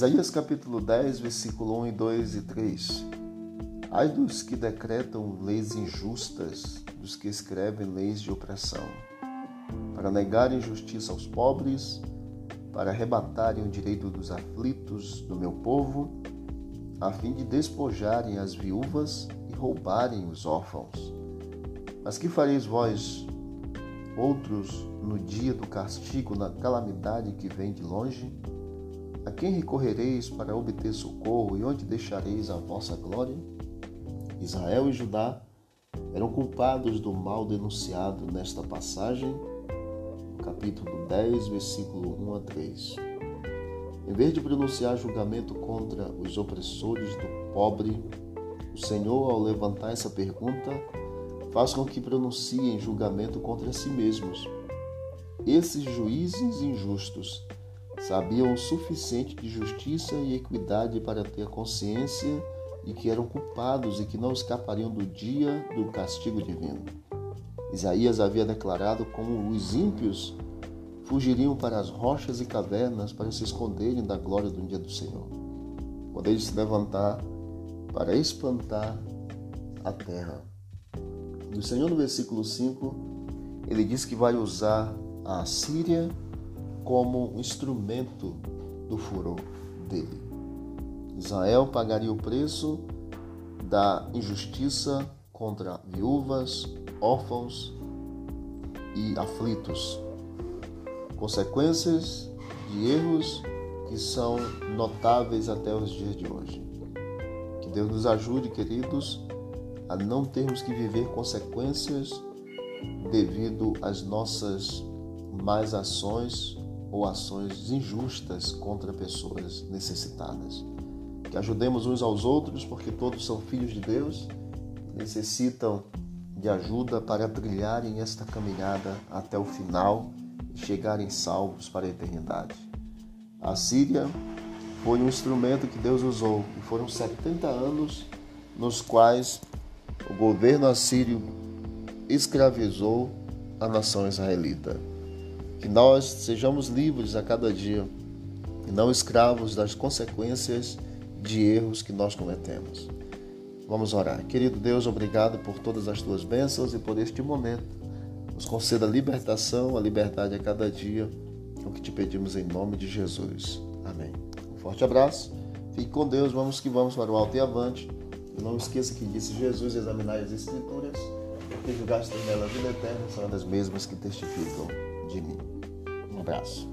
Isaías capítulo 10, versículo 1 e 2 e 3. Ai dos que decretam leis injustas, dos que escrevem leis de opressão, para negarem justiça aos pobres, para arrebatarem o direito dos aflitos do meu povo, a fim de despojarem as viúvas e roubarem os órfãos. Mas que fareis vós, outros, no dia do castigo, na calamidade que vem de longe? A quem recorrereis para obter socorro e onde deixareis a vossa glória? Israel e Judá eram culpados do mal denunciado nesta passagem, capítulo 10, versículo 1 a 3. Em vez de pronunciar julgamento contra os opressores do pobre, o Senhor, ao levantar essa pergunta, faz com que pronunciem julgamento contra si mesmos. Esses juízes injustos sabiam o suficiente de justiça e equidade para ter consciência de que eram culpados e que não escapariam do dia do castigo divino. Isaías havia declarado como os ímpios fugiriam para as rochas e cavernas para se esconderem da glória do dia do Senhor. Quando ele se levantar para espantar a terra. Do Senhor, no versículo 5, ele diz que vai usar a Síria como instrumento do furor dele. Israel pagaria o preço da injustiça contra viúvas, órfãos e aflitos. Consequências de erros que são notáveis até os dias de hoje. Que Deus nos ajude, queridos, a não termos que viver consequências devido às nossas más ações ou ações injustas contra pessoas necessitadas. Que ajudemos uns aos outros, porque todos são filhos de Deus, necessitam de ajuda para trilharem esta caminhada até o final e chegarem salvos para a eternidade. A Síria foi um instrumento que Deus usou e foram 70 anos nos quais o governo assírio escravizou a nação israelita. Que nós sejamos livres a cada dia e não escravos das consequências de erros que nós cometemos. Vamos orar. Querido Deus, obrigado por todas as tuas bênçãos e por este momento. Nos conceda a libertação, a liberdade a cada dia. O que te pedimos em nome de Jesus. Amém. Um forte abraço. Fique com Deus. Vamos que vamos para o alto e avante. E não esqueça que disse Jesus: examinai as Escrituras, porque julgaste a vida eterna, são as mesmas que testificam abraço.